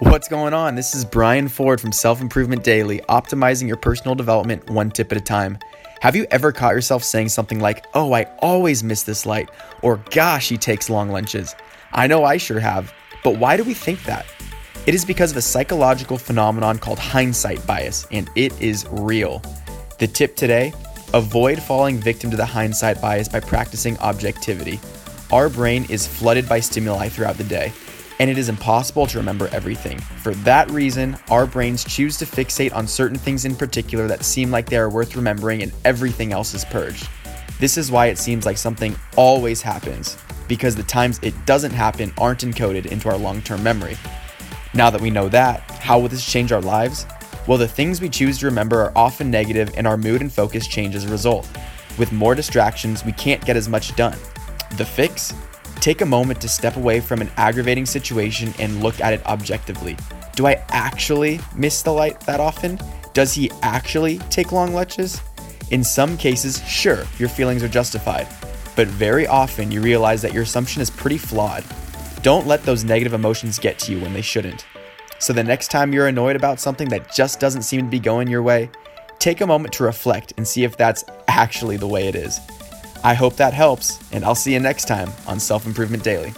What's going on? This is Brian Ford from Self Improvement Daily, optimizing your personal development one tip at a time. Have you ever caught yourself saying something like, Oh, I always miss this light, or Gosh, he takes long lunches? I know I sure have, but why do we think that? It is because of a psychological phenomenon called hindsight bias, and it is real. The tip today avoid falling victim to the hindsight bias by practicing objectivity. Our brain is flooded by stimuli throughout the day and it is impossible to remember everything. For that reason, our brains choose to fixate on certain things in particular that seem like they are worth remembering and everything else is purged. This is why it seems like something always happens, because the times it doesn't happen aren't encoded into our long term memory. Now that we know that, how will this change our lives? Well, the things we choose to remember are often negative and our mood and focus change as a result. With more distractions, we can't get as much done. The fix? Take a moment to step away from an aggravating situation and look at it objectively. Do I actually miss the light that often? Does he actually take long lunches? In some cases, sure, your feelings are justified, but very often you realize that your assumption is pretty flawed. Don't let those negative emotions get to you when they shouldn't. So the next time you're annoyed about something that just doesn't seem to be going your way, take a moment to reflect and see if that's actually the way it is. I hope that helps, and I'll see you next time on Self Improvement Daily.